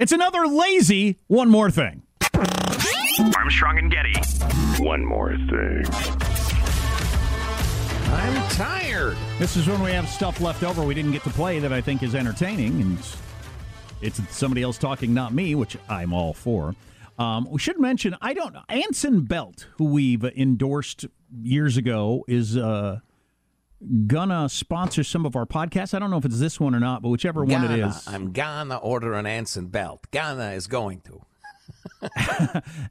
It's another lazy one more thing. Armstrong and Getty. One more thing. I'm tired. This is when we have stuff left over we didn't get to play that I think is entertaining, and it's somebody else talking, not me, which I'm all for. Um, we should mention I don't Anson Belt, who we've endorsed years ago, is uh, gonna sponsor some of our podcasts. I don't know if it's this one or not, but whichever Ghana. one it is, I'm gonna order an Anson belt. Ghana is going to.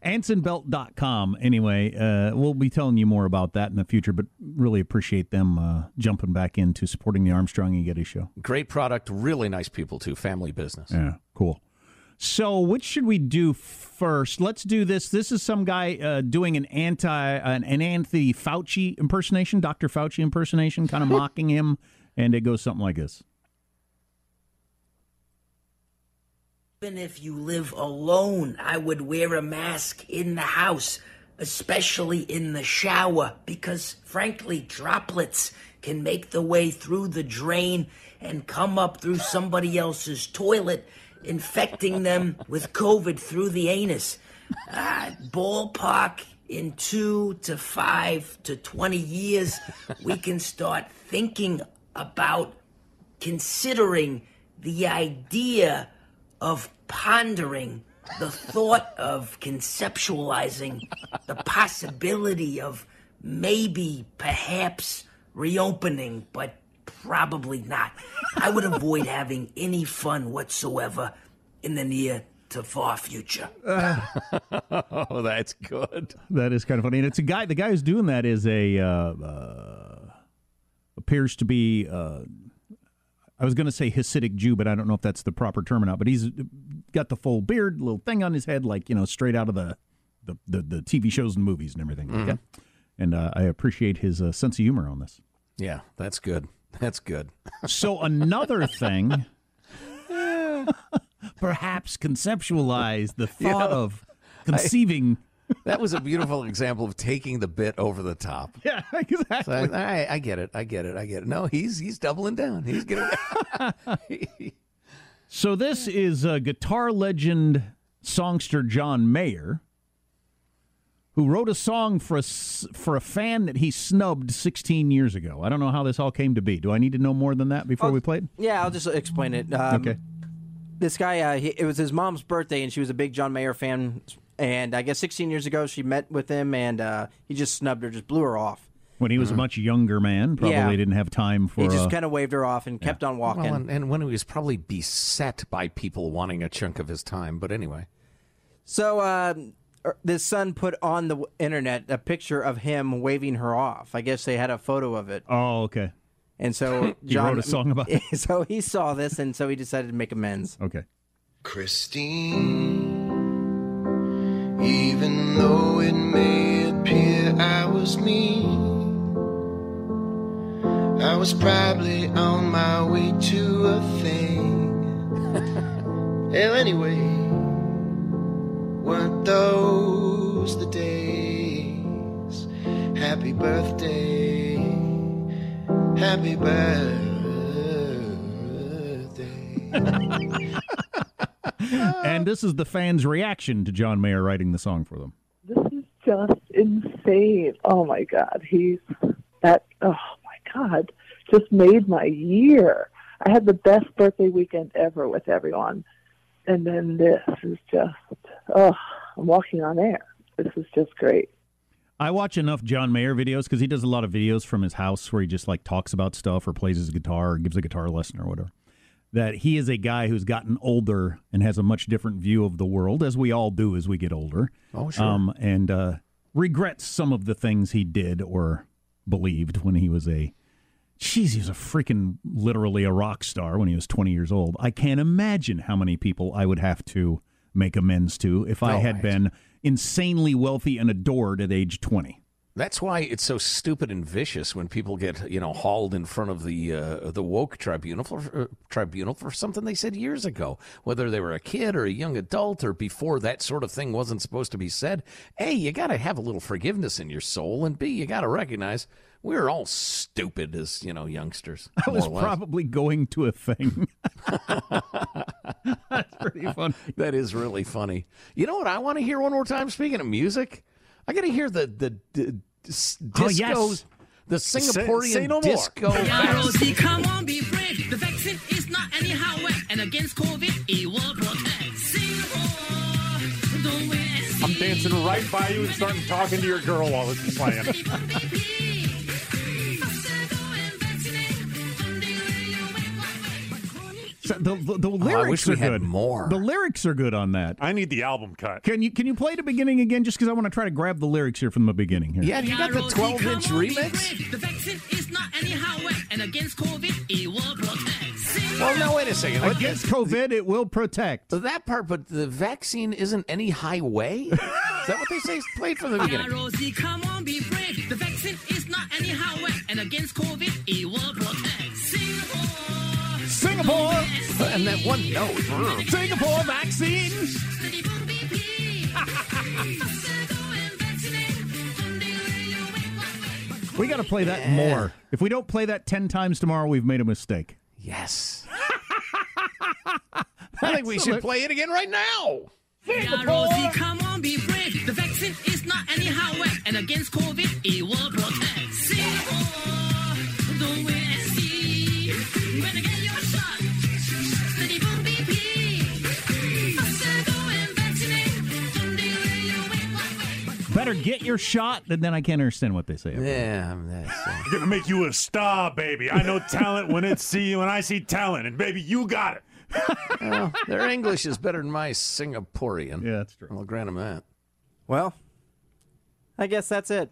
AnsonBelt.com. Anyway, uh, we'll be telling you more about that in the future, but really appreciate them uh, jumping back into supporting the Armstrong and Getty show. Great product, really nice people too. Family business. Yeah, cool. So, which should we do first? Let's do this. This is some guy uh, doing an anti, an, an Anthony Fauci impersonation, Dr. Fauci impersonation, kind of mocking him, and it goes something like this. Even if you live alone, I would wear a mask in the house, especially in the shower, because frankly, droplets can make the way through the drain and come up through somebody else's toilet, infecting them with COVID through the anus. Uh, ballpark in two to five to 20 years, we can start thinking about considering the idea of pondering the thought of conceptualizing the possibility of maybe, perhaps reopening, but probably not. I would avoid having any fun whatsoever in the near to far future. oh, that's good. That is kind of funny, and it's a guy. The guy who's doing that is a uh, uh, appears to be. Uh, I was going to say Hasidic Jew, but I don't know if that's the proper term or not. But he's got the full beard, little thing on his head, like you know, straight out of the the, the, the TV shows and movies and everything. Mhm. Yeah. And uh, I appreciate his uh, sense of humor on this. Yeah, that's good. That's good. So another thing, perhaps conceptualize the thought know, of conceiving. that was a beautiful example of taking the bit over the top. Yeah, exactly. So I, I, I get it. I get it. I get it. No, he's he's doubling down. He's getting. So this is a guitar legend songster John Mayer, who wrote a song for a s- for a fan that he snubbed 16 years ago. I don't know how this all came to be. Do I need to know more than that before we played? Yeah, I'll just explain it. Um, Okay. This guy, uh, he, it was his mom's birthday, and she was a big John Mayer fan. And I guess 16 years ago, she met with him, and uh, he just snubbed her, just blew her off. When he was a much younger man, probably Yeah. didn't have time for. he just uh, kind of waved her off and kept on walking. Well, and, and when he was probably beset by people wanting a chunk of his time. But anyway, So um, er, this son put on the internet a picture of him waving her off. I guess they had a photo of it, Oh, okay. and so He John wrote a song about it? So he saw this, and so he decided to make amends. Okay. Christine, even though it may appear I was mean, I was probably on my way to a thing. Hell, anyway, weren't those the days? Happy birthday, happy birthday. And this is the fans' reaction to John Mayer writing the song for them. This is just insane. Oh my God. He's that, oh my God, just made my year. I had the best birthday weekend ever with everyone. And then this is just, oh, I'm walking on air. This is just great. I watch enough John Mayer videos because he does a lot of videos from his house where he just like talks about stuff or plays his guitar or gives a guitar lesson or whatever. That he is a guy who's gotten older and has a much different view of the world, as we all do as we get older. Oh, sure. Um, and uh, regrets some of the things he did or believed when he was a. Jeez, he was a freaking literally a rock star when he was 20 years old. I can't imagine how many people I would have to make amends to if I Oh, had right. been insanely wealthy and adored at age 20. That's why it's so stupid and vicious when people get, you know, hauled in front of the uh, the woke tribunal for uh, tribunal for something they said years ago, whether they were a kid or a young adult or before that sort of thing wasn't supposed to be said. A, you got to have a little forgiveness in your soul, and B, you got to recognize we're all stupid as you know youngsters. I was more or less. probably going to a thing. That's pretty funny. That is really funny. You know what I want to hear one more time? Speaking of music, I got to hear the the, the s- Oh, disco, yes. the Singaporean say no disco. Yeah, come on, be brave. The vaccine is not anyhow wet, and against COVID, it will protect. Singapore, don't wait and see. I'm dancing right by you and starting talking to your girl while this is playing. So the, the, the Oh, I lyrics wish are we had good. more. The lyrics are good on that. I need the album cut. Can you can you play the beginning again? Just because I want to try to grab the lyrics here from the beginning. Here. Yeah, you got the 12 inch come on, be remix? The vaccine is not anyhow wet, and against COVID, it will protect. Singapore. Well, no, wait a second. What- Against COVID, it will protect. that part, but the vaccine isn't any highway. Is that what they say? Play it from the Yeah, beginning. Rosie, come on, be brave. The vaccine is not anyhow wet, and against COVID, And that one note. Singapore vaccine. We got to play that more. If we don't play that ten times tomorrow, we've made a mistake. Yes. I think we should play it again right now. Yeah, Rosie, come on, be brave. The vaccine is not anyhow wet, and against COVID, it will protect. Better get your shot, and then I can't understand what they say. Yeah, I'm- that's, I'm gonna make you a star, baby. I know talent when it's see when I see talent, and baby, you got it. well, their English is better than my Singaporean. Yeah, that's true. I'll grant them that. Well, I guess that's it.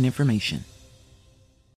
important information.